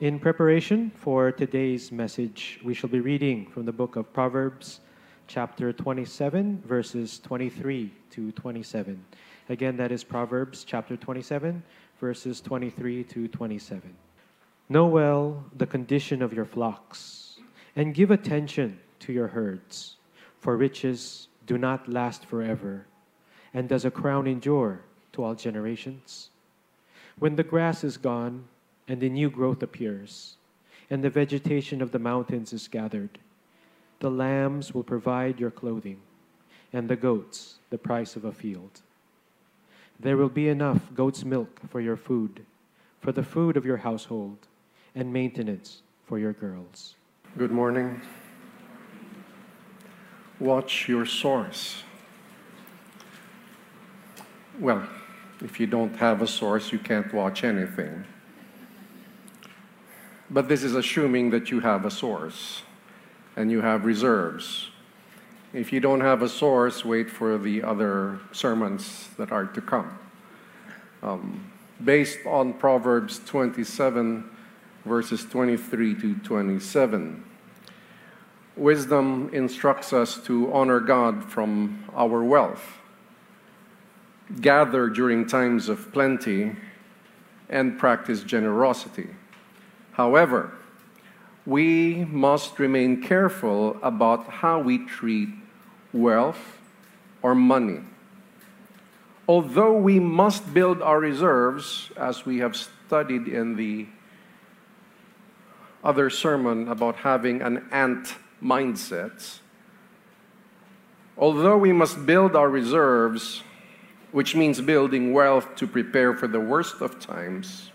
In preparation for today's message, we shall be reading from the book of Proverbs, chapter 27, verses 23 to 27. Again, that is Proverbs chapter 27, verses 23 to 27. Know well the condition of your flocks, and give attention to your herds, for riches do not last forever, and does a crown endure to all generations? When the grass is gone, and the new growth appears, and the vegetation of the mountains is gathered, the lambs will provide your clothing, and the goats the price of a field. There will be enough goat's milk for your food, for the food of your household, and maintenance for your girls. Good morning. Watch your source. Well, if you don't have a source, you can't watch anything. But this is assuming that you have a source and you have reserves. If you don't have a source, wait for the other sermons that are to come. Um, based on Proverbs 27, verses 23 to 27. Wisdom instructs us to honor God from our wealth, gather during times of plenty, and practice generosity. However, we must remain careful about how we treat wealth or money. Although we must build our reserves, as we have studied in the other sermon about having an ant mindset, although we must build our reserves, which means building wealth to prepare for the worst of times,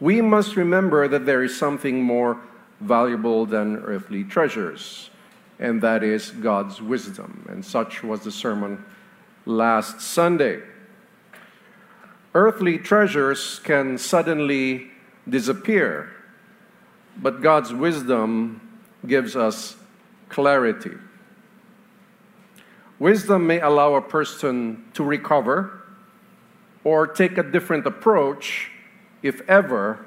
we must remember that there is something more valuable than earthly treasures, and that is God's wisdom. And such was the sermon last Sunday. Earthly treasures can suddenly disappear, but God's wisdom gives us clarity. Wisdom may allow a person to recover or take a different approach if ever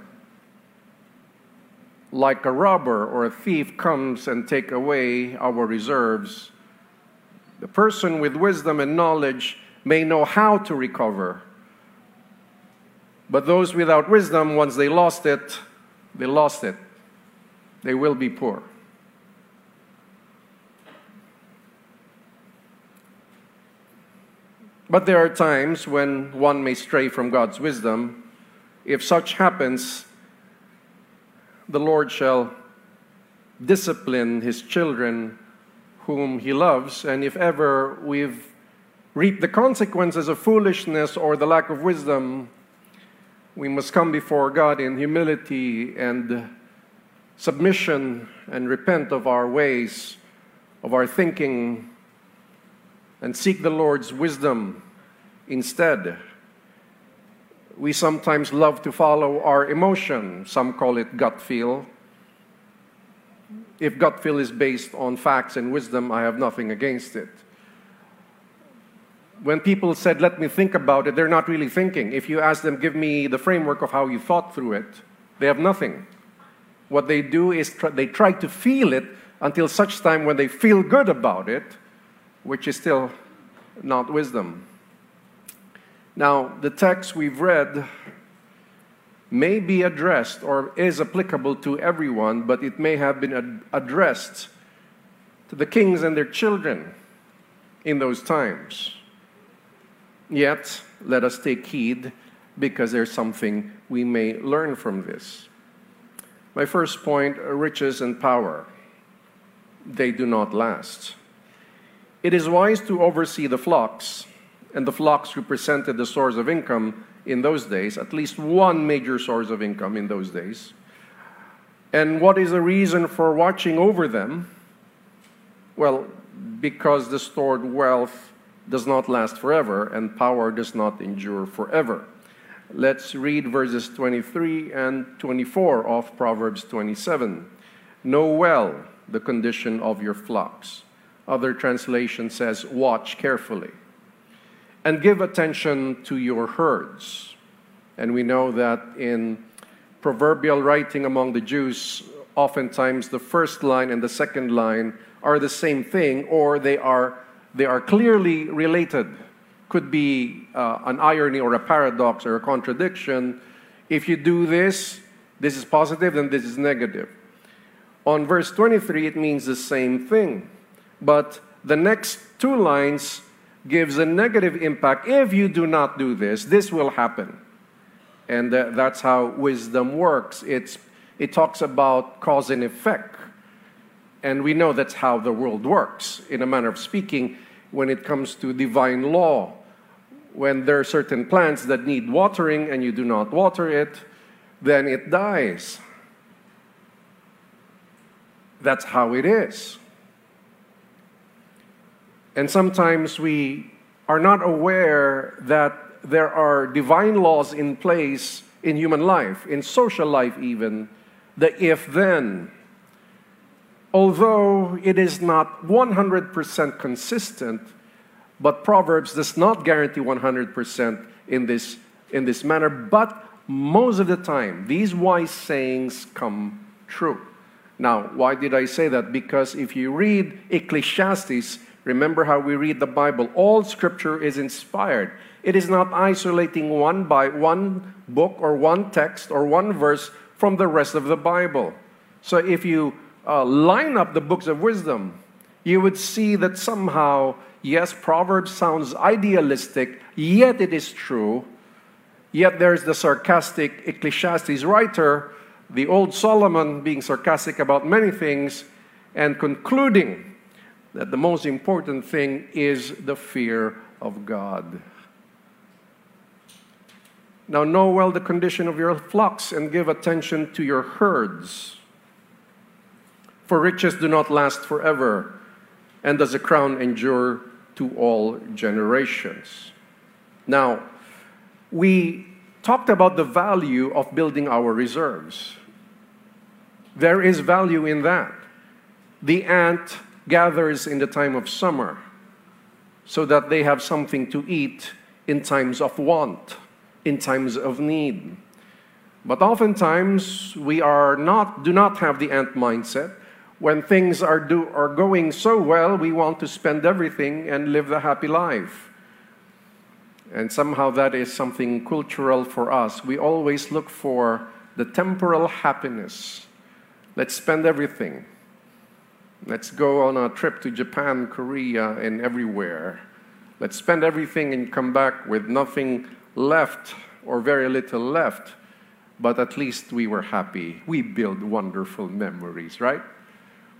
like a robber or a thief comes and take away our reserves the person with wisdom and knowledge may know how to recover. But those without wisdom once they lost it they lost it. They will be poor. But there are times when one may stray from god's wisdom if such happens, the Lord shall discipline his children whom he loves, and if ever we've reaped the consequences of foolishness or the lack of wisdom, we must come before God in humility and submission and repent of our ways, of our thinking, and seek the Lord's wisdom instead we sometimes love to follow our emotion. Some call it gut feel. If gut feel is based on facts and wisdom, I have nothing against it. When people said, let me think about it, they're not really thinking. If you ask them, give me the framework of how you thought through it, they have nothing. What they do is try, they try to feel it until such time when they feel good about it, which is still not wisdom. Now, the text we've read may be addressed or is applicable to everyone, but it may have been ad- addressed to the kings and their children in those times. Yet, let us take heed because there's something we may learn from this. My first point riches and power. They do not last. It is wise to oversee the flocks and the flocks represented the source of income in those days, at least one major source of income in those days. And what is the reason for watching over them? Well, because the stored wealth does not last forever and power does not endure forever. Let's read verses 23 and 24 of Proverbs 27. Know well the condition of your flocks. Other translation says, watch carefully and give attention to your herds. And we know that in proverbial writing among the Jews, oftentimes the first line and the second line are the same thing, or they are, they are clearly related. Could be uh, an irony or a paradox or a contradiction. If you do this, this is positive, then this is negative. On verse 23, it means the same thing. But the next two lines gives a negative impact. If you do not do this, this will happen. And uh, that's how wisdom works. It's, it talks about cause and effect. And we know that's how the world works, in a manner of speaking, when it comes to divine law. When there are certain plants that need watering and you do not water it, then it dies. That's how it is. And sometimes we are not aware that there are divine laws in place in human life, in social life, even, the if then. Although it is not 100% consistent, but Proverbs does not guarantee 100% in this, in this manner, but most of the time, these wise sayings come true. Now, why did I say that? Because if you read Ecclesiastes, remember how we read the Bible, all scripture is inspired. It is not isolating one by one book or one text or one verse from the rest of the Bible. So if you uh, line up the books of wisdom, you would see that somehow, yes, Proverbs sounds idealistic, yet it is true. Yet there's the sarcastic Ecclesiastes writer the old Solomon being sarcastic about many things and concluding that the most important thing is the fear of God. Now, know well the condition of your flocks and give attention to your herds. For riches do not last forever, and does a crown endure to all generations. Now, we talked about the value of building our reserves. There is value in that. The ant gathers in the time of summer so that they have something to eat in times of want, in times of need. But oftentimes we are not, do not have the ant mindset. When things are, do, are going so well, we want to spend everything and live the happy life. And somehow that is something cultural for us. We always look for the temporal happiness Let's spend everything. Let's go on a trip to Japan, Korea, and everywhere. Let's spend everything and come back with nothing left or very little left. But at least we were happy. We build wonderful memories, right?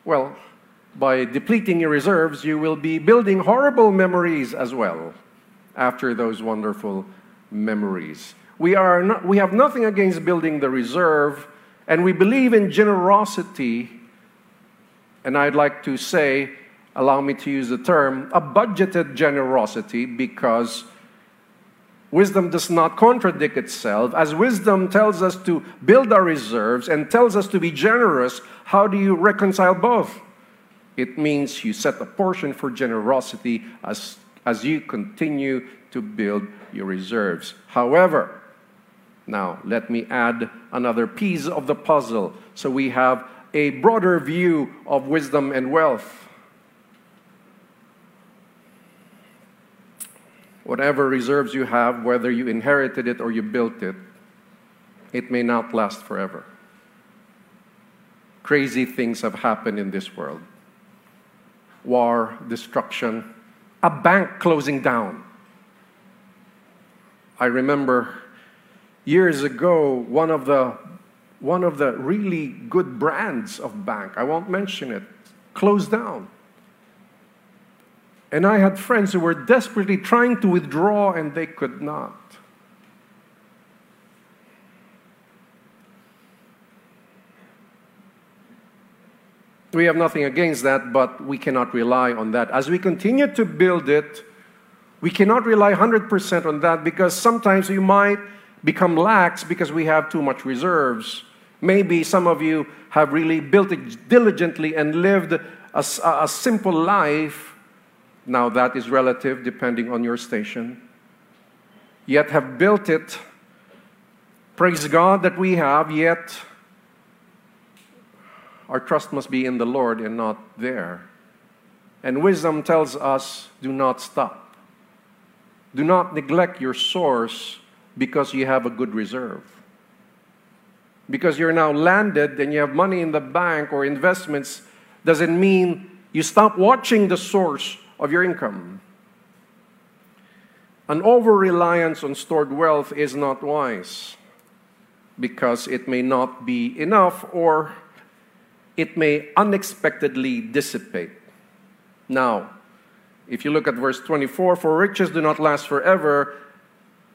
Well, by depleting your reserves, you will be building horrible memories as well after those wonderful memories. We, are not, we have nothing against building the reserve and we believe in generosity, and I'd like to say, allow me to use the term, a budgeted generosity because wisdom does not contradict itself. As wisdom tells us to build our reserves and tells us to be generous, how do you reconcile both? It means you set a portion for generosity as, as you continue to build your reserves. However, now, let me add another piece of the puzzle so we have a broader view of wisdom and wealth. Whatever reserves you have, whether you inherited it or you built it, it may not last forever. Crazy things have happened in this world war, destruction, a bank closing down. I remember years ago, one of the one of the really good brands of bank, I won't mention it, closed down. And I had friends who were desperately trying to withdraw and they could not. We have nothing against that, but we cannot rely on that. As we continue to build it, we cannot rely 100% on that because sometimes we might become lax because we have too much reserves. Maybe some of you have really built it diligently and lived a, a, simple life. Now, that is relative depending on your station. Yet have built it Praise God that we have, yet our trust must be in the Lord and not there. And wisdom tells us do not stop. Do not neglect your source because you have a good reserve. Because you're now landed and you have money in the bank or investments doesn't mean you stop watching the source of your income. An over reliance on stored wealth is not wise because it may not be enough or it may unexpectedly dissipate. Now, if you look at verse 24, for riches do not last forever,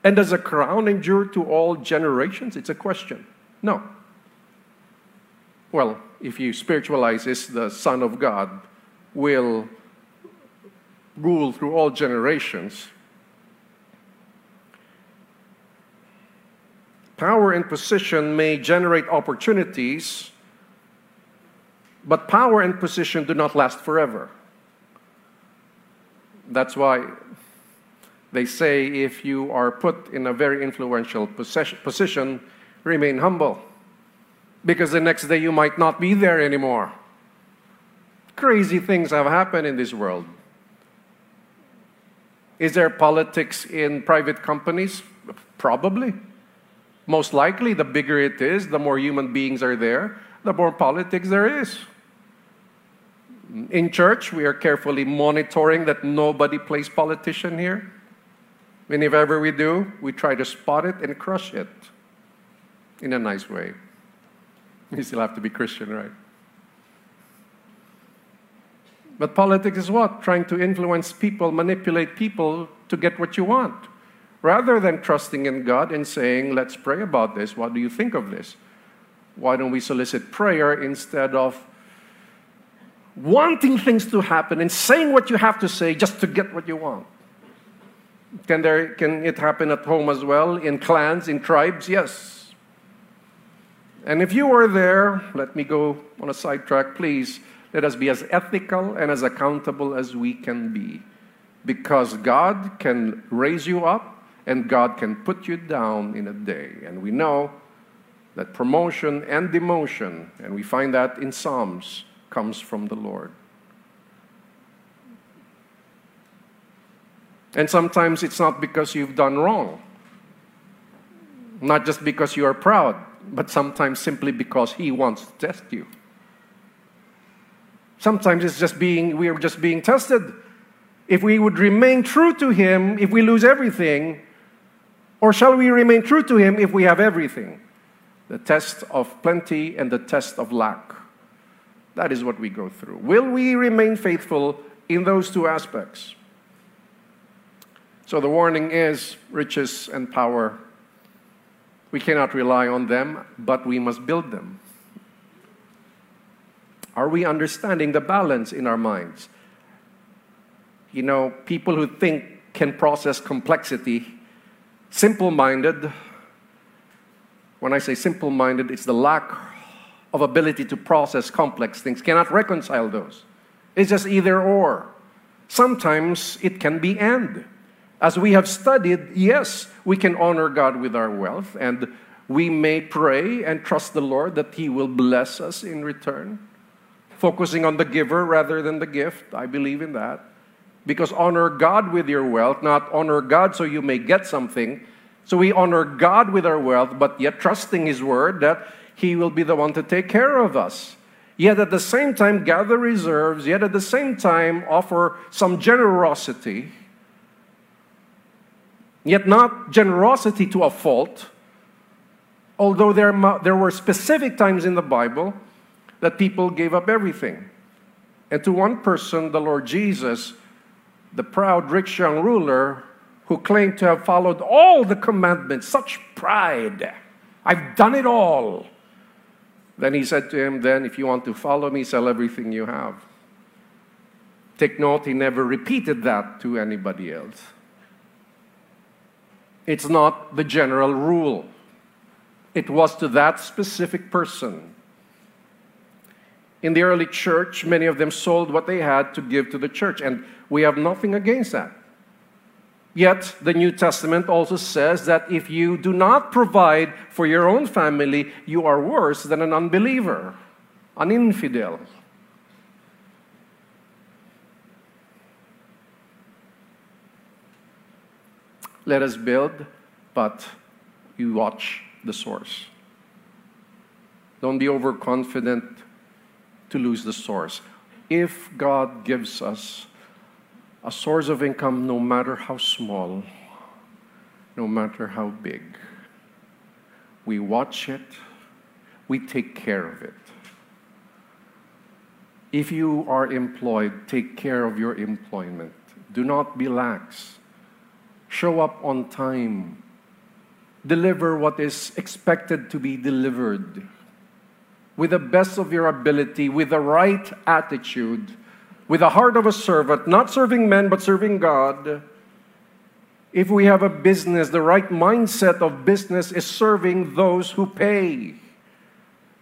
and does a crown endure to all generations? It's a question. No. Well, if you spiritualize this, the Son of God will rule through all generations. Power and position may generate opportunities, but power and position do not last forever. That's why they say if you are put in a very influential position, remain humble. Because the next day you might not be there anymore. Crazy things have happened in this world. Is there politics in private companies? Probably. Most likely, the bigger it is, the more human beings are there, the more politics there is. In church, we are carefully monitoring that nobody plays politician here. And if ever we do, we try to spot it and crush it in a nice way. You still have to be Christian, right? But politics is what? Trying to influence people, manipulate people to get what you want. Rather than trusting in God and saying, let's pray about this. What do you think of this? Why don't we solicit prayer instead of wanting things to happen and saying what you have to say just to get what you want? Can, there, can it happen at home as well, in clans, in tribes? Yes. And if you are there, let me go on a sidetrack, please let us be as ethical and as accountable as we can be. Because God can raise you up and God can put you down in a day. And we know that promotion and demotion, and we find that in Psalms, comes from the Lord. And sometimes it's not because you've done wrong, not just because you are proud, but sometimes simply because He wants to test you. Sometimes it's just being, we are just being tested. If we would remain true to Him, if we lose everything, or shall we remain true to Him if we have everything? The test of plenty and the test of lack. That is what we go through. Will we remain faithful in those two aspects? So the warning is riches and power. We cannot rely on them, but we must build them. Are we understanding the balance in our minds? You know, people who think can process complexity, simple minded, when I say simple minded, it's the lack of ability to process complex things, cannot reconcile those. It's just either or. Sometimes it can be and. As we have studied, yes, we can honor God with our wealth, and we may pray and trust the Lord that He will bless us in return focusing on the giver rather than the gift. I believe in that. Because honor God with your wealth, not honor God so you may get something. So we honor God with our wealth, but yet trusting His word that He will be the one to take care of us. Yet at the same time, gather reserves, yet at the same time, offer some generosity. Yet not generosity to a fault, although there, there were specific times in the Bible that people gave up everything. And to one person, the Lord Jesus, the proud rich young ruler who claimed to have followed all the commandments, such pride. I've done it all. Then he said to him, Then, if you want to follow me, sell everything you have. Take note, he never repeated that to anybody else. It's not the general rule, it was to that specific person in the early church, many of them sold what they had to give to the church, and we have nothing against that. Yet, the New Testament also says that if you do not provide for your own family, you are worse than an unbeliever, an infidel. Let us build, but you watch the source. Don't be overconfident to lose the source. If God gives us a source of income, no matter how small, no matter how big. We watch it, we take care of it. If you are employed, take care of your employment. Do not be lax. Show up on time. Deliver what is expected to be delivered with the best of your ability, with the right attitude with the heart of a servant, not serving men, but serving God, if we have a business, the right mindset of business is serving those who pay.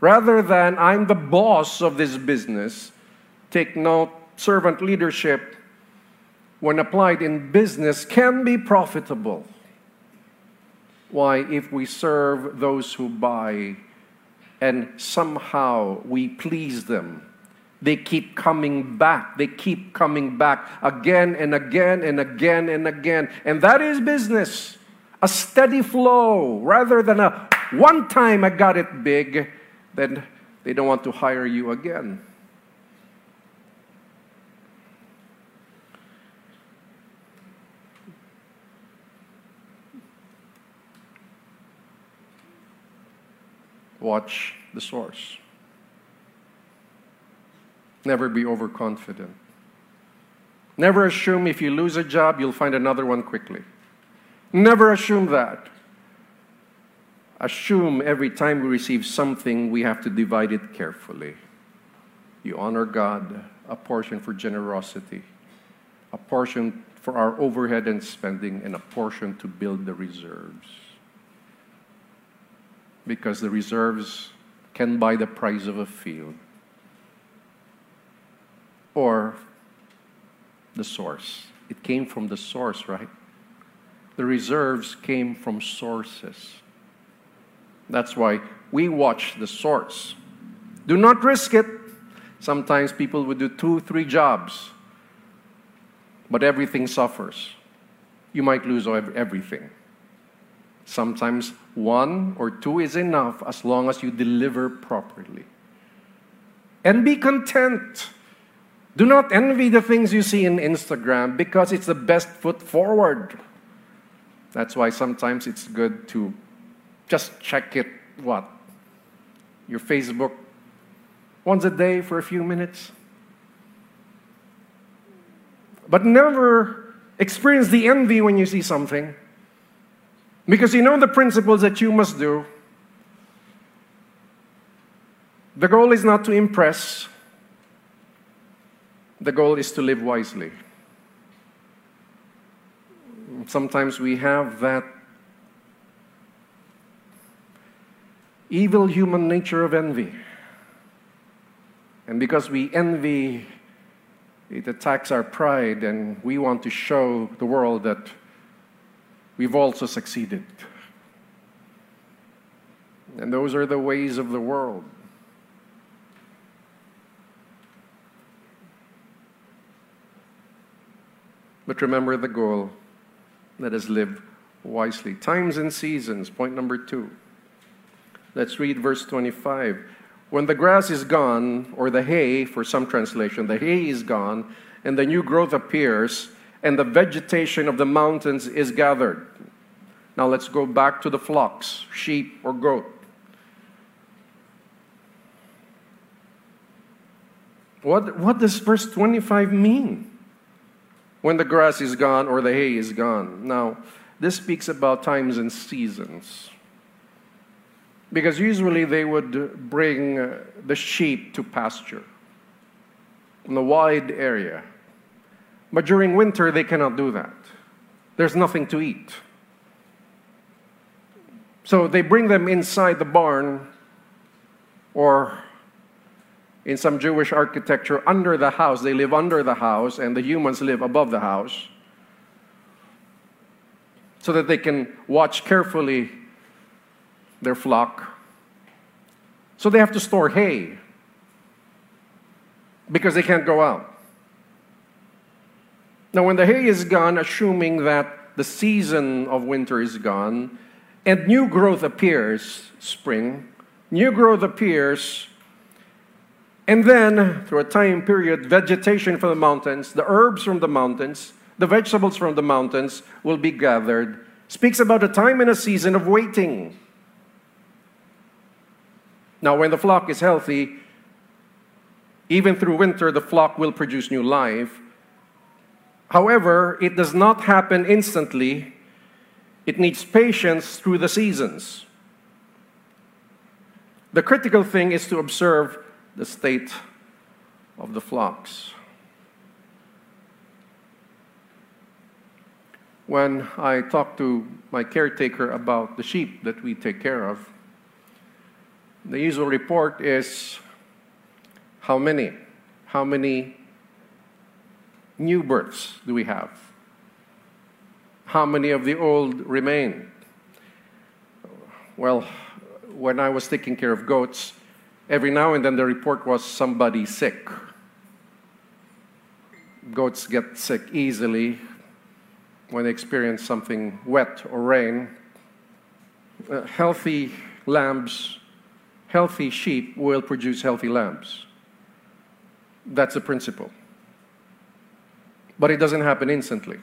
Rather than I'm the boss of this business, take note, servant leadership, when applied in business, can be profitable. Why, if we serve those who buy and somehow we please them, they keep coming back. They keep coming back again and again and again and again. And that is business. A steady flow rather than a one time I got it big, then they don't want to hire you again. Watch the source. Never be overconfident. Never assume if you lose a job, you'll find another one quickly. Never assume that. Assume every time we receive something, we have to divide it carefully. You honor God, a portion for generosity, a portion for our overhead and spending, and a portion to build the reserves. Because the reserves can buy the price of a field or the source. It came from the source, right? The reserves came from sources. That's why we watch the source. Do not risk it. Sometimes people would do two, three jobs, but everything suffers. You might lose everything. Sometimes one or two is enough as long as you deliver properly. And be content do not envy the things you see in Instagram because it's the best foot forward. That's why sometimes it's good to just check it, what? Your Facebook once a day for a few minutes. But never experience the envy when you see something because you know the principles that you must do. The goal is not to impress, the goal is to live wisely. Sometimes we have that evil human nature of envy. And because we envy, it attacks our pride, and we want to show the world that we've also succeeded. And those are the ways of the world. But remember the goal. Let us live wisely. Times and seasons, point number two. Let's read verse 25. When the grass is gone, or the hay, for some translation, the hay is gone, and the new growth appears, and the vegetation of the mountains is gathered. Now let's go back to the flocks, sheep or goat. What, what does verse 25 mean? when the grass is gone or the hay is gone. Now, this speaks about times and seasons. Because usually they would bring the sheep to pasture in a wide area. But during winter, they cannot do that. There's nothing to eat. So they bring them inside the barn or in some Jewish architecture under the house. They live under the house, and the humans live above the house. so that they can watch carefully their flock. So they have to store hay because they can't go out. Now, when the hay is gone, assuming that the season of winter is gone and new growth appears, spring, new growth appears, and then, through a time period, vegetation from the mountains, the herbs from the mountains, the vegetables from the mountains will be gathered. Speaks about a time and a season of waiting. Now, when the flock is healthy, even through winter, the flock will produce new life. However, it does not happen instantly. It needs patience through the seasons. The critical thing is to observe the state of the flocks. When I talk to my caretaker about the sheep that we take care of, the usual report is how many? How many new births do we have? How many of the old remain? Well, when I was taking care of goats, every now and then the report was somebody sick. Goats get sick easily when they experience something wet or rain. Uh, healthy lambs, healthy sheep will produce healthy lambs. That's the principle. But it doesn't happen instantly.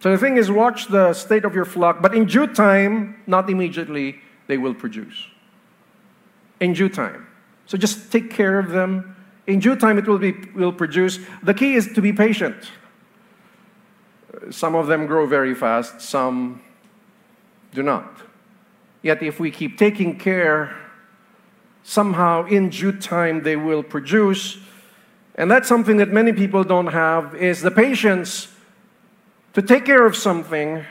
So the thing is, watch the state of your flock, but in due time, not immediately, they will produce in due time. So just take care of them. In due time, it will, be, will produce. The key is to be patient. Some of them grow very fast, some do not. Yet, if we keep taking care, somehow in due time they will produce. And that's something that many people don't have is the patience to take care of something,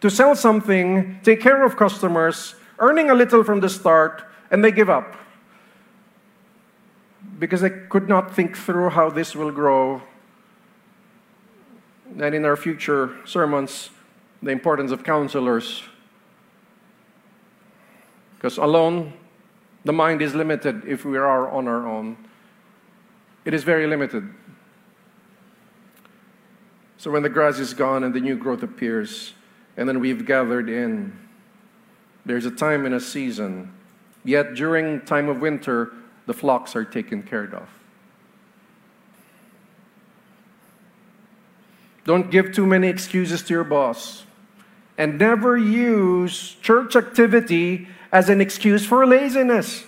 to sell something, take care of customers, earning a little from the start, and they give up because they could not think through how this will grow. And in our future sermons, the importance of counselors. Because alone, the mind is limited if we are on our own. It is very limited. So when the grass is gone and the new growth appears, and then we've gathered in, there's a time and a season Yet during time of winter, the flocks are taken care of. Don't give too many excuses to your boss. And never use church activity as an excuse for laziness.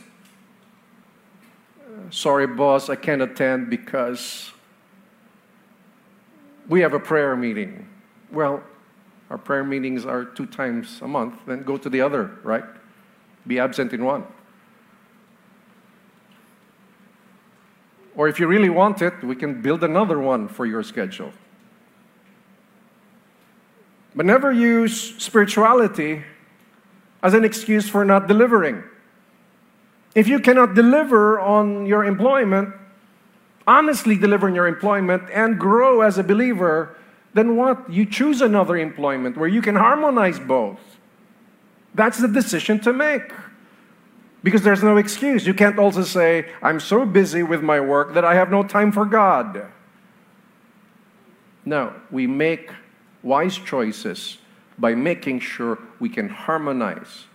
Sorry, boss, I can't attend because we have a prayer meeting. Well, our prayer meetings are two times a month, then go to the other, right? be absent in one. Or if you really want it, we can build another one for your schedule. But never use spirituality as an excuse for not delivering. If you cannot deliver on your employment, honestly deliver on your employment, and grow as a believer, then what? You choose another employment where you can harmonize both. That's the decision to make. Because there's no excuse. You can't also say, I'm so busy with my work that I have no time for God. No, we make wise choices by making sure we can harmonize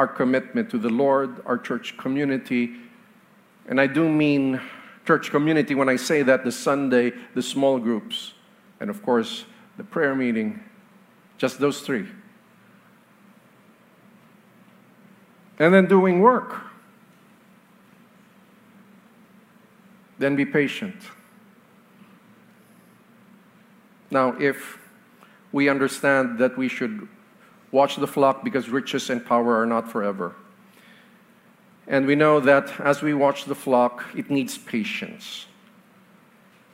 our commitment to the Lord, our church community. And I do mean church community when I say that the Sunday, the small groups, and of course, the prayer meeting, just those three. and then doing work. Then be patient. Now, if we understand that we should watch the flock because riches and power are not forever, and we know that as we watch the flock, it needs patience.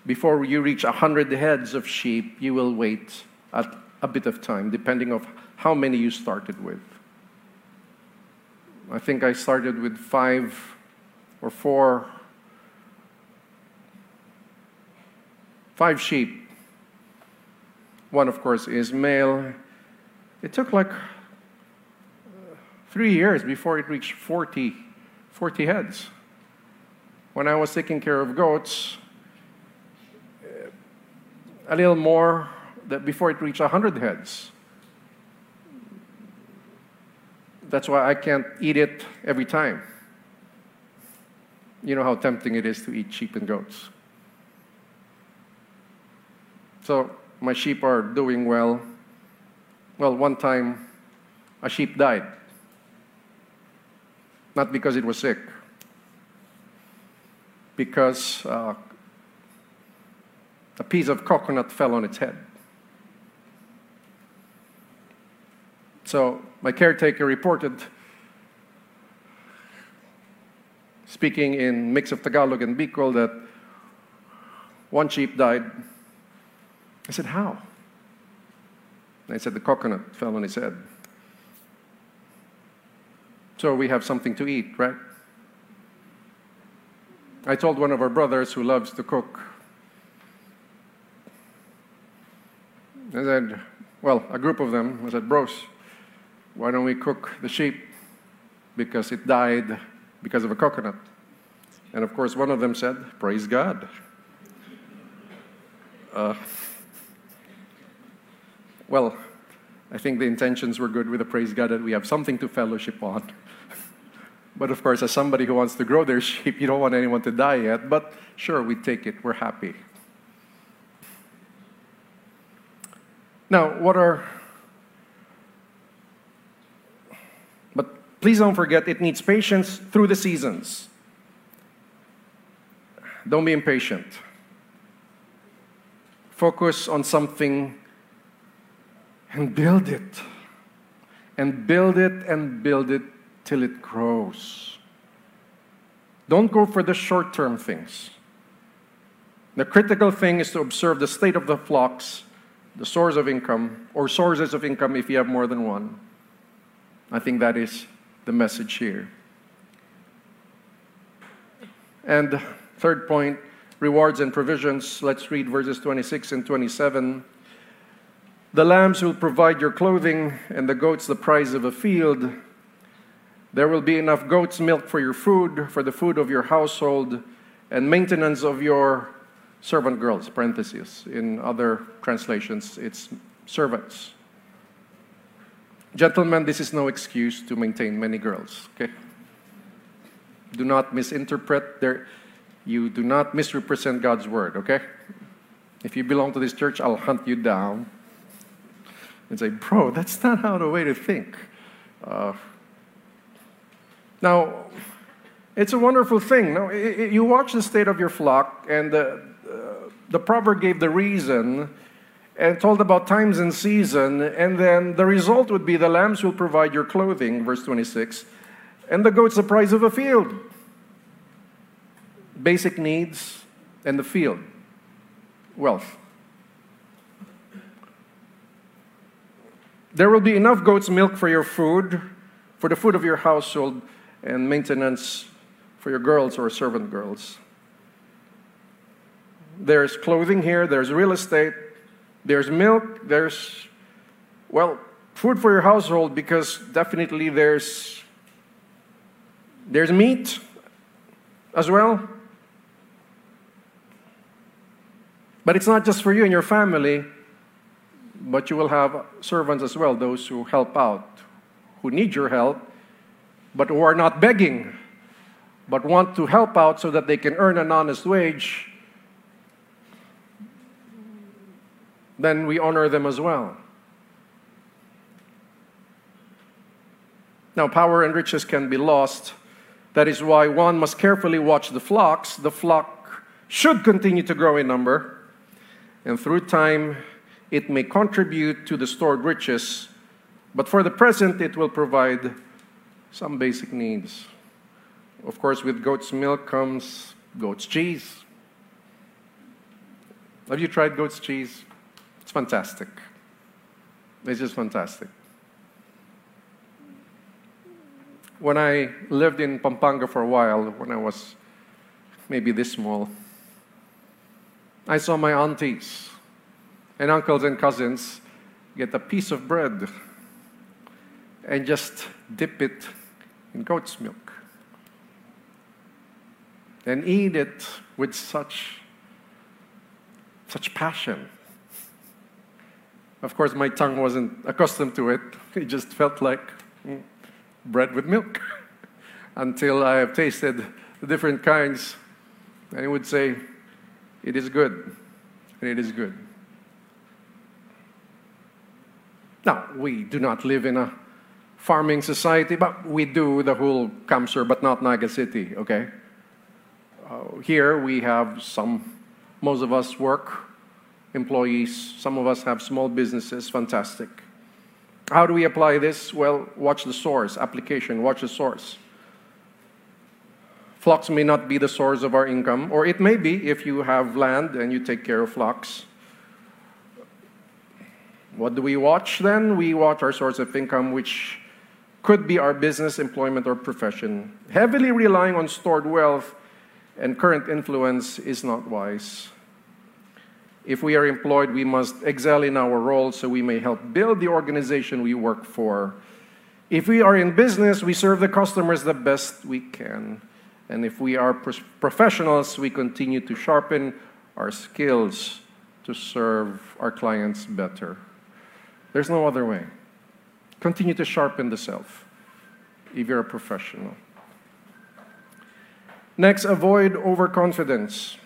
Before you reach a hundred heads of sheep, you will wait a bit of time, depending on how many you started with. I think I started with five or four, five sheep. One, of course, is male. It took like three years before it reached 40, 40 heads. When I was taking care of goats, eh, a little more that before it reached 100 heads. That's why I can't eat it every time. You know how tempting it is to eat sheep and goats. So my sheep are doing well. Well, one time a sheep died. Not because it was sick, because uh, a piece of coconut fell on its head. So my caretaker reported, speaking in mix of Tagalog and Bicol, that one sheep died. I said, How? I said, The coconut fell on his head. So we have something to eat, right? I told one of our brothers who loves to cook, I said, well, a group of them, I said, bros, why don't we cook the sheep? Because it died because of a coconut. And of course, one of them said, Praise God. Uh, well, I think the intentions were good with the praise God that we have something to fellowship on. but of course, as somebody who wants to grow their sheep, you don't want anyone to die yet. But sure, we take it. We're happy. Now, what are But Please don't forget, it needs patience through the seasons. Don't be impatient. Focus on something and build it. And build it and build it till it grows. Don't go for the short term things. The critical thing is to observe the state of the flocks, the source of income, or sources of income if you have more than one. I think that is the message here. And third point rewards and provisions. Let's read verses 26 and 27. The lambs will provide your clothing, and the goats the price of a field. There will be enough goat's milk for your food, for the food of your household, and maintenance of your servant girls. Parentheses. In other translations, it's servants. Gentlemen, this is no excuse to maintain many girls, okay? Do not misinterpret. You do not misrepresent God's word, okay? If you belong to this church, I'll hunt you down and say, bro, that's not how the way to think. Uh, now, it's a wonderful thing. Now, you watch the state of your flock, and the, uh, the proverb gave the reason and told about times and season, and then the result would be the lambs will provide your clothing, verse 26, and the goats the price of a field. Basic needs and the field, wealth. There will be enough goat's milk for your food, for the food of your household, and maintenance for your girls or servant girls. There's clothing here, there's real estate, there's milk, there's, well, food for your household because definitely there's there's meat as well. But it's not just for you and your family, but you will have servants as well, those who help out, who need your help, but who are not begging, but want to help out so that they can earn an honest wage then we honor them as well. Now, power and riches can be lost. That is why one must carefully watch the flocks. The flock should continue to grow in number, and through time, it may contribute to the stored riches, but for the present, it will provide some basic needs. Of course, with goat's milk comes goat's cheese. Have you tried goat's cheese? It's fantastic. It's just fantastic. When I lived in Pampanga for a while, when I was maybe this small, I saw my aunties and uncles and cousins get a piece of bread and just dip it in goat's milk and eat it with such such passion. Of course, my tongue wasn't accustomed to it. It just felt like mm, bread with milk until I have tasted the different kinds. And it would say, It is good. And it is good. Now, we do not live in a farming society, but we do the whole CamSur, but not Naga City, okay? Uh, here we have some, most of us work, employees, some of us have small businesses, fantastic. How do we apply this? Well, watch the source, application, watch the source. Flocks may not be the source of our income, or it may be if you have land and you take care of flocks. What do we watch then? We watch our source of income, which could be our business, employment, or profession. Heavily relying on stored wealth and current influence is not wise. If we are employed, we must excel in our role so we may help build the organization we work for. If we are in business, we serve the customers the best we can. And if we are professionals, we continue to sharpen our skills to serve our clients better. There's no other way. Continue to sharpen the self if you're a professional. Next, avoid overconfidence.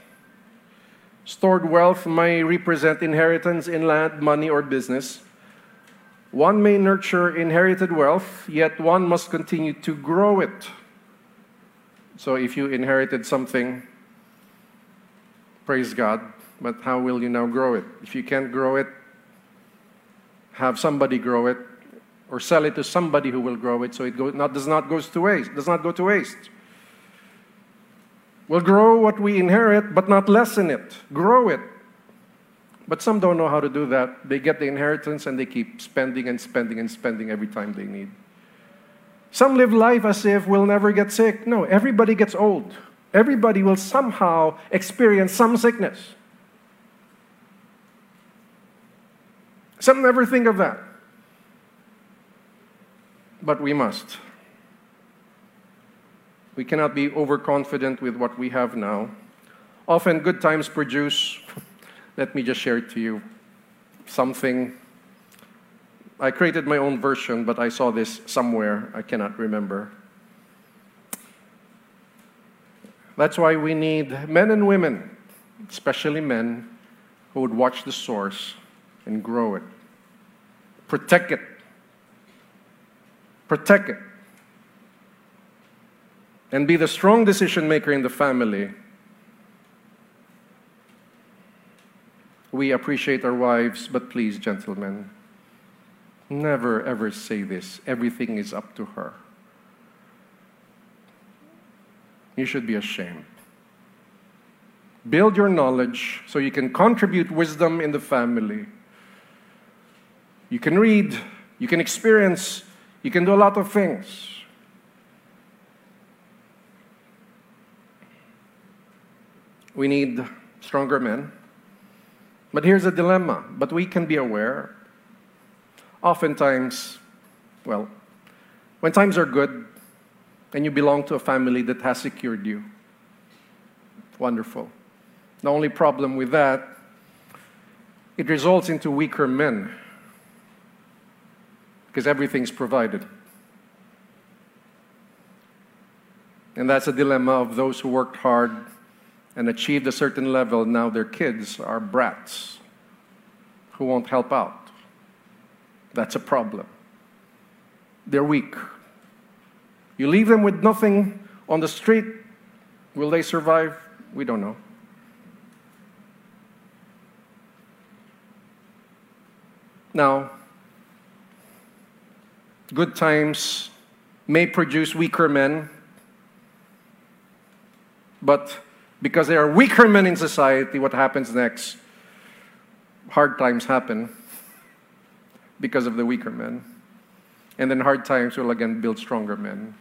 Stored wealth may represent inheritance in land, money, or business. One may nurture inherited wealth, yet one must continue to grow it. So if you inherited something, praise God, but how will you now grow it? If you can't grow it, have somebody grow it or sell it to somebody who will grow it so it go, not, does not go to waste does not go to waste. We'll grow what we inherit but not lessen it. Grow it. But some don't know how to do that. They get the inheritance and they keep spending and spending and spending every time they need. Some live life as if we'll never get sick. No everybody gets old. Everybody will somehow experience some sickness Some never think of that. But we must. We cannot be overconfident with what we have now. Often, good times produce, let me just share it to you, something. I created my own version, but I saw this somewhere. I cannot remember. That's why we need men and women, especially men, who would watch the source and grow it. Protect it. Protect it. And be the strong decision maker in the family. We appreciate our wives, but please, gentlemen, never ever say this. Everything is up to her. You should be ashamed. Build your knowledge so you can contribute wisdom in the family. You can read, you can experience, you can do a lot of things. We need stronger men. But here's a dilemma. But we can be aware. Oftentimes, well, when times are good and you belong to a family that has secured you, wonderful. The only problem with that, it results into weaker men because everything's provided. And that's a dilemma of those who worked hard and achieved a certain level. Now their kids are brats who won't help out. That's a problem. They're weak. You leave them with nothing on the street, will they survive? We don't know. Now, Good times may produce weaker men, but because there are weaker men in society, what happens next? Hard times happen because of the weaker men. And then hard times will again build stronger men.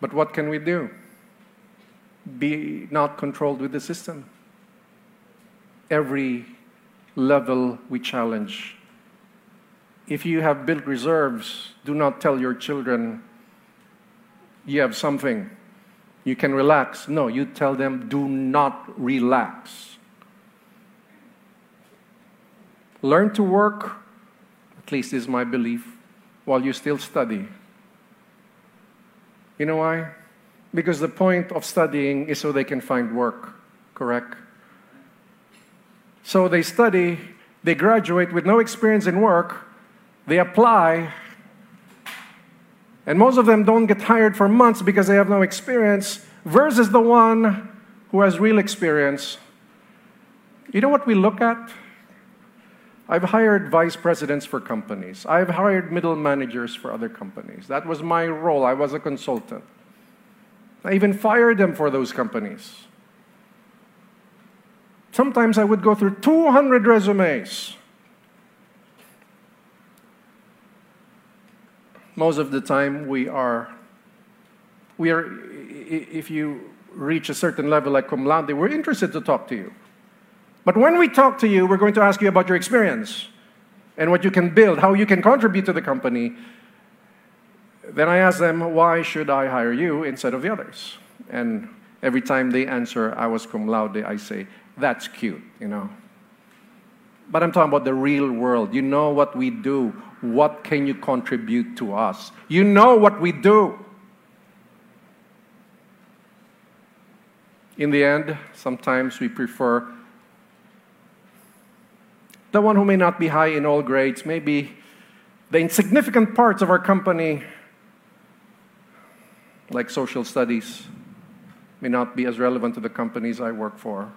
But what can we do? Be not controlled with the system. Every level we challenge. If you have built reserves, do not tell your children you have something. You can relax. No, you tell them do not relax. Learn to work, at least is my belief, while you still study. You know why? Because the point of studying is so they can find work, correct? So they study, they graduate with no experience in work, they apply, and most of them don't get hired for months because they have no experience, versus the one who has real experience. You know what we look at? I've hired vice presidents for companies. I've hired middle managers for other companies. That was my role. I was a consultant. I even fired them for those companies. Sometimes I would go through 200 resumes. Most of the time, we are, we are, if you reach a certain level like cum laude, we're interested to talk to you. But when we talk to you, we're going to ask you about your experience and what you can build, how you can contribute to the company. Then I ask them, why should I hire you instead of the others? And every time they answer, I was cum laude, I say, that's cute, you know. But I'm talking about the real world. You know what we do. What can you contribute to us? You know what we do. In the end, sometimes we prefer the one who may not be high in all grades, maybe the insignificant parts of our company, like social studies, may not be as relevant to the companies I work for.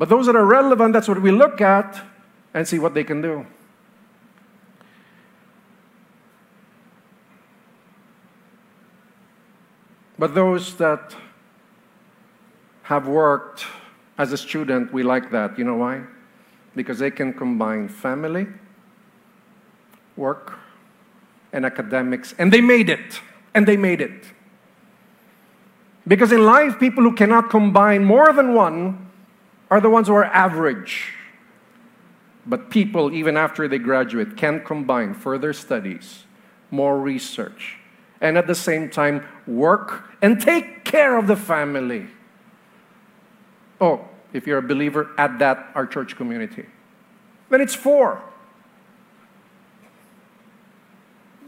But those that are relevant, that's what we look at and see what they can do. But those that have worked as a student, we like that. You know why? Because they can combine family, work, and academics, and they made it. And they made it. Because in life, people who cannot combine more than one are the ones who are average. But people, even after they graduate, can combine further studies, more research, and at the same time work and take care of the family. Oh, if you're a believer, add that our church community. Then it's four.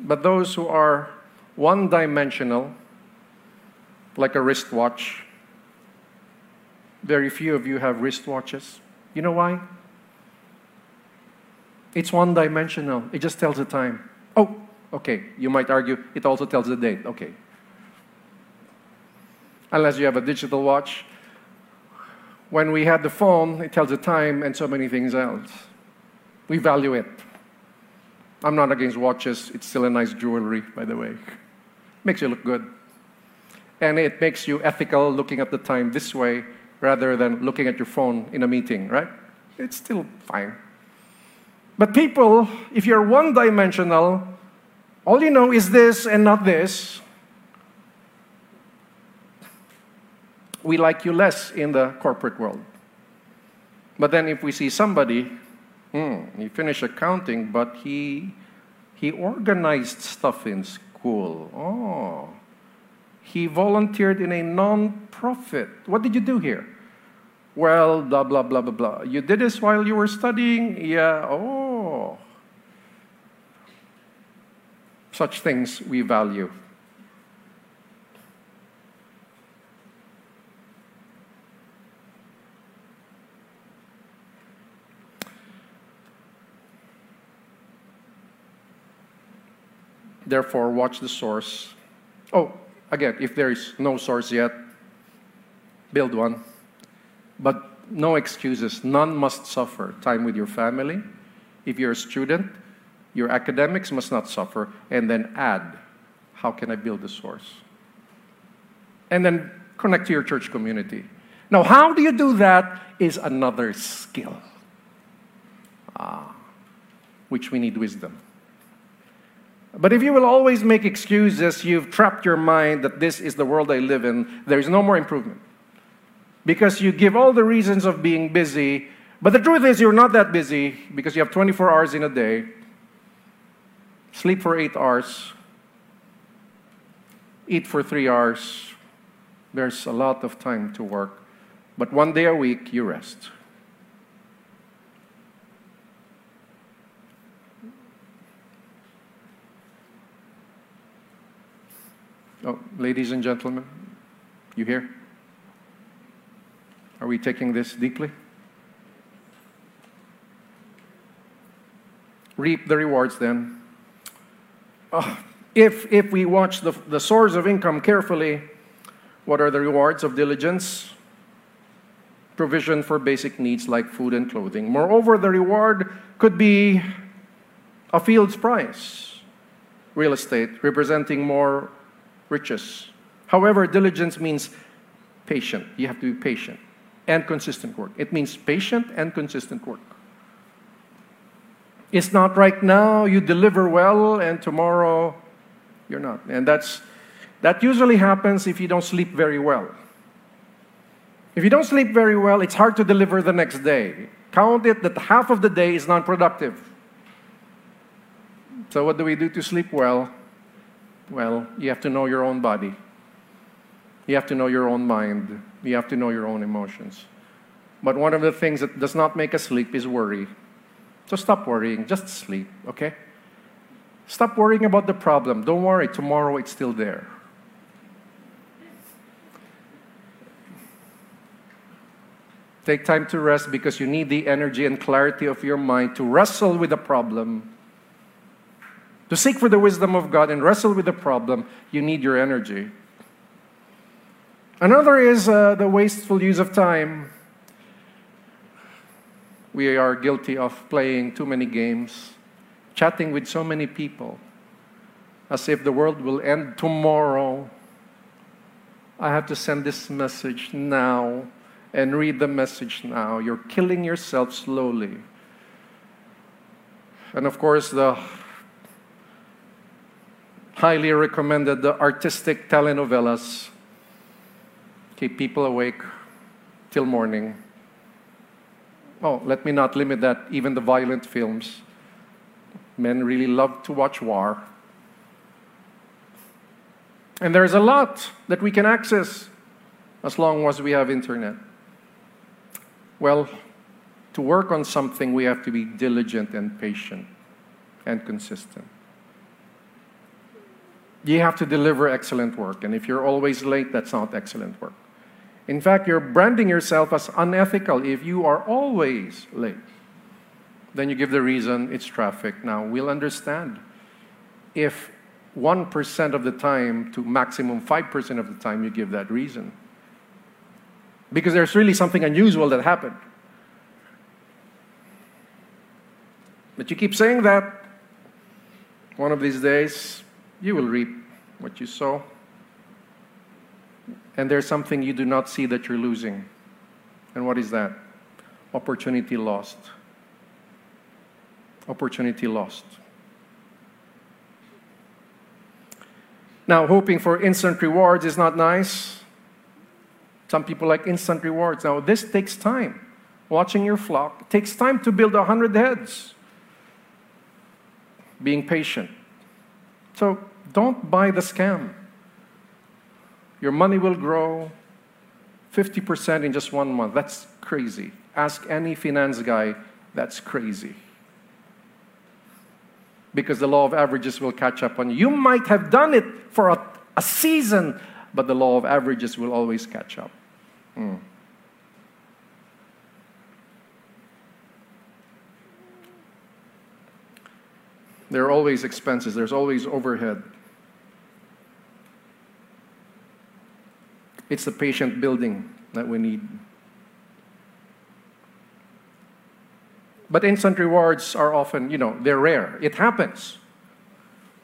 But those who are one dimensional, like a wristwatch, very few of you have wristwatches. You know why? It's one dimensional, it just tells the time. Oh, okay, you might argue it also tells the date. Okay. Unless you have a digital watch. When we had the phone, it tells the time and so many things else. We value it. I'm not against watches, it's still a nice jewelry, by the way. Makes you look good. And it makes you ethical looking at the time this way rather than looking at your phone in a meeting, right? It's still fine. But people, if you're one dimensional, all you know is this and not this, we like you less in the corporate world. But then if we see somebody, hmm, he finished accounting, but he, he organized stuff in school. Oh, he volunteered in a non-profit. What did you do here? Well, blah, blah, blah, blah, blah. You did this while you were studying? Yeah, oh. Such things we value. Therefore, watch the source. Oh, again, if there is no source yet, build one. But no excuses. None must suffer. Time with your family. If you're a student, your academics must not suffer. And then add, how can I build the source? And then connect to your church community. Now, how do you do that is another skill, ah, which we need wisdom. But if you will always make excuses, you've trapped your mind that this is the world I live in, there is no more improvement because you give all the reasons of being busy But the truth is, you're not that busy because you have 24 hours in a day, sleep for eight hours, eat for three hours. There's a lot of time to work. But one day a week, you rest. Oh, ladies and gentlemen, you here? Are we taking this deeply? Reap the rewards then. Oh, if, if we watch the, the source of income carefully, what are the rewards of diligence? Provision for basic needs like food and clothing. Moreover, the reward could be a field's price, real estate, representing more riches. However, diligence means patient. You have to be patient and consistent work. It means patient and consistent work. It's not right now you deliver well and tomorrow you're not. And that's that usually happens if you don't sleep very well. If you don't sleep very well, it's hard to deliver the next day. Count it that half of the day is non productive. So, what do we do to sleep well? Well, you have to know your own body. You have to know your own mind. You have to know your own emotions. But one of the things that does not make us sleep is worry. So stop worrying, just sleep, okay? Stop worrying about the problem. Don't worry, tomorrow it's still there. Take time to rest because you need the energy and clarity of your mind to wrestle with the problem to seek for the wisdom of God and wrestle with the problem, you need your energy. Another is uh, the wasteful use of time. We are guilty of playing too many games, chatting with so many people, as if the world will end tomorrow. I have to send this message now and read the message now. You're killing yourself slowly. And of course, the highly recommended the artistic telenovelas. Keep people awake till morning. Oh, let me not limit that, even the violent films. Men really love to watch war. And there's a lot that we can access as long as we have internet. Well, to work on something, we have to be diligent and patient and consistent you have to deliver excellent work. And if you're always late, that's not excellent work. In fact, you're branding yourself as unethical if you are always late. Then you give the reason it's traffic. Now, we'll understand if 1% of the time to maximum 5% of the time you give that reason. Because there's really something unusual that happened. But you keep saying that, one of these days, you will reap what you sow. And there's something you do not see that you're losing. And what is that? Opportunity lost. Opportunity lost. Now, hoping for instant rewards is not nice. Some people like instant rewards. Now, this takes time. Watching your flock takes time to build a hundred heads. Being patient. So, don't buy the scam. Your money will grow 50% in just one month. That's crazy. Ask any finance guy, that's crazy. Because the law of averages will catch up on you. You might have done it for a, a season, but the law of averages will always catch up. Mm. There are always expenses, there's always overhead. It's the patient building that we need. But instant rewards are often, you know, they're rare. It happens.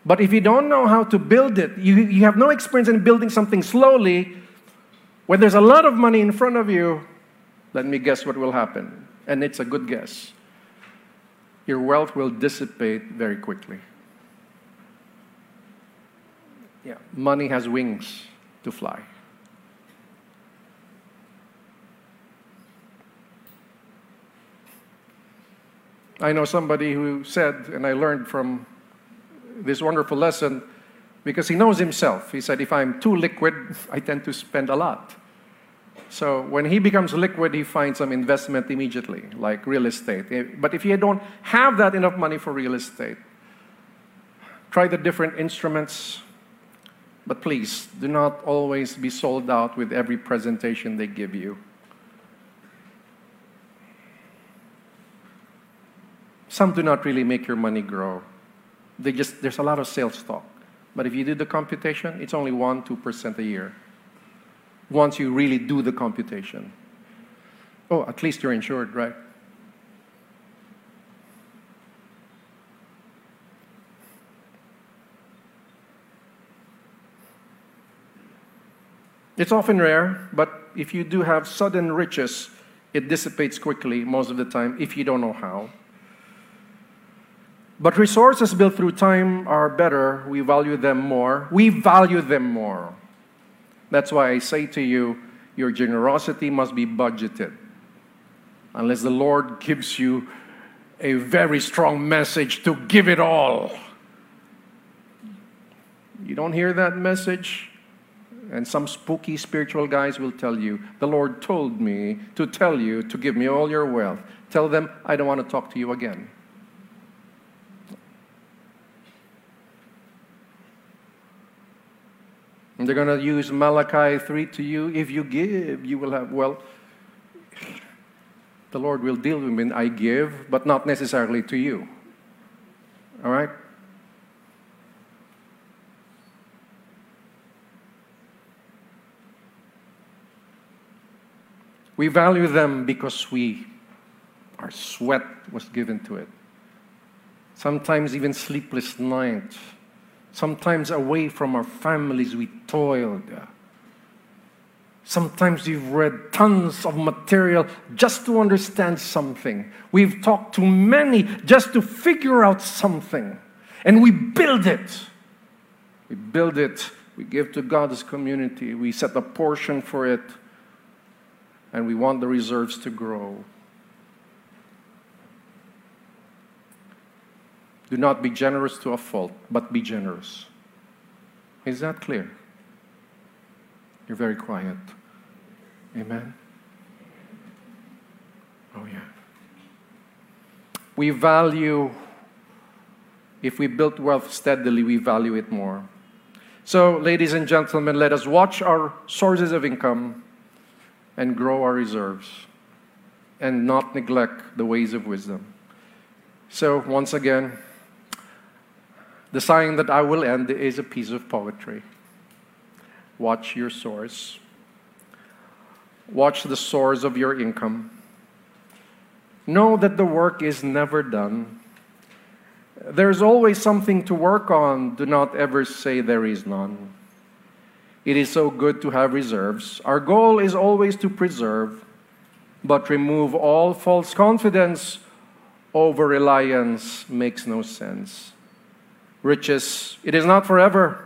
But if you don't know how to build it, you, you have no experience in building something slowly, when there's a lot of money in front of you, let me guess what will happen. And it's a good guess your wealth will dissipate very quickly. Yeah, money has wings to fly. I know somebody who said, and I learned from this wonderful lesson, because he knows himself. He said, if I'm too liquid, I tend to spend a lot. So when he becomes liquid, he finds some investment immediately, like real estate. Eh, but if you don't have that enough money for real estate, try the different instruments. But please, do not always be sold out with every presentation they give you. Some do not really make your money grow. They just, there's a lot of sales talk. But if you do the computation, it's only 1 2% a year. Once you really do the computation. Oh, at least you're insured, right? It's often rare, but if you do have sudden riches, it dissipates quickly most of the time if you don't know how. But resources built through time are better. We value them more. We value them more. That's why I say to you, your generosity must be budgeted. Unless the Lord gives you a very strong message to give it all. You don't hear that message? And some spooky spiritual guys will tell you, The Lord told me to tell you to give me all your wealth. Tell them, I don't want to talk to you again. And they're going to use Malachi 3 to you. If you give, you will have. Well, the Lord will deal with me. I give, but not necessarily to you. All right? We value them because we, our sweat was given to it. Sometimes even sleepless nights Sometimes away from our families, we toiled. Sometimes we've read tons of material just to understand something. We've talked to many just to figure out something. And we build it. We build it. We give to God's community. We set a portion for it. And we want the reserves to grow. Do not be generous to a fault, but be generous. Is that clear? You're very quiet. Amen? Oh, yeah. We value, if we build wealth steadily, we value it more. So, ladies and gentlemen, let us watch our sources of income and grow our reserves and not neglect the ways of wisdom. So, once again, the sign that I will end is a piece of poetry. Watch your source. Watch the source of your income. Know that the work is never done. There's always something to work on. Do not ever say there is none. It is so good to have reserves. Our goal is always to preserve, but remove all false confidence. Over reliance makes no sense riches. It is not forever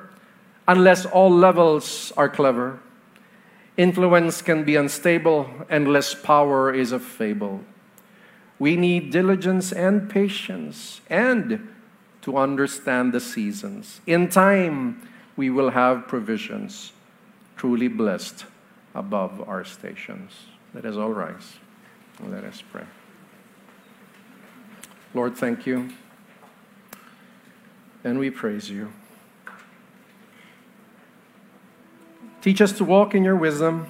unless all levels are clever. Influence can be unstable, endless power is a fable. We need diligence and patience and to understand the seasons. In time, we will have provisions, truly blessed above our stations. Let us all rise. Let us pray. Lord, thank you and we praise you. Teach us to walk in your wisdom,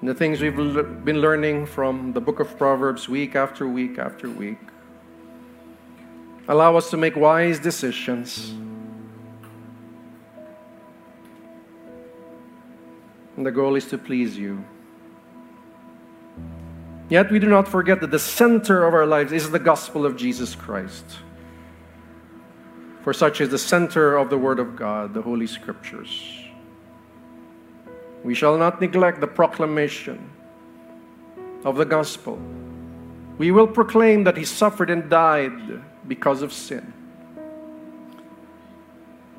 and the things we've been learning from the book of Proverbs week after week after week. Allow us to make wise decisions. And the goal is to please you. Yet we do not forget that the center of our lives is the gospel of Jesus Christ. For such is the center of the Word of God, the Holy Scriptures. We shall not neglect the proclamation of the gospel. We will proclaim that He suffered and died because of sin.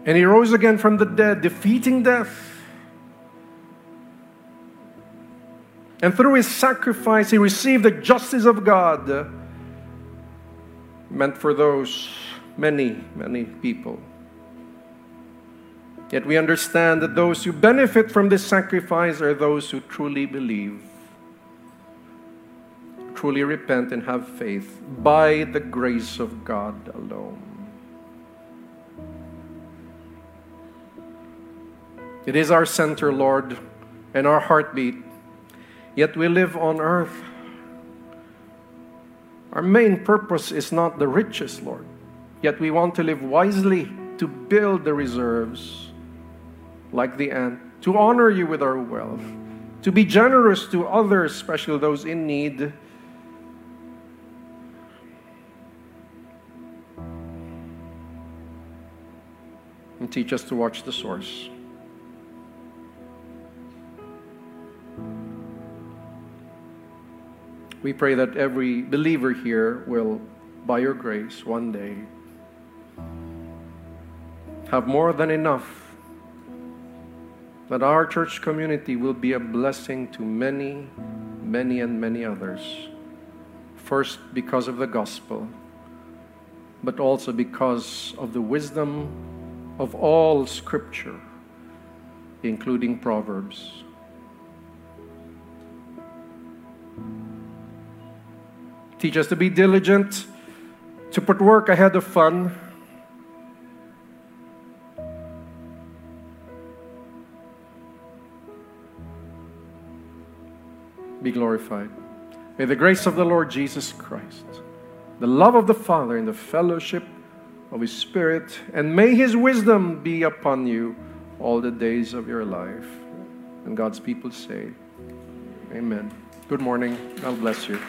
And He rose again from the dead, defeating death. And through His sacrifice, He received the justice of God meant for those many, many people. Yet we understand that those who benefit from this sacrifice are those who truly believe, truly repent, and have faith by the grace of God alone. It is our center, Lord, and our heartbeat. Yet we live on earth. Our main purpose is not the riches, Lord. Yet we want to live wisely to build the reserves like the ant, to honor you with our wealth, to be generous to others, especially those in need. And teach us to watch the source. We pray that every believer here will, by your grace, one day have more than enough. That our church community will be a blessing to many, many, and many others. First, because of the gospel, but also because of the wisdom of all scripture, including Proverbs. Teach us to be diligent, to put work ahead of fun. Be glorified. May the grace of the Lord Jesus Christ, the love of the Father, and the fellowship of His Spirit, and may His wisdom be upon you all the days of your life. And God's people say, Amen. Good morning. God bless you.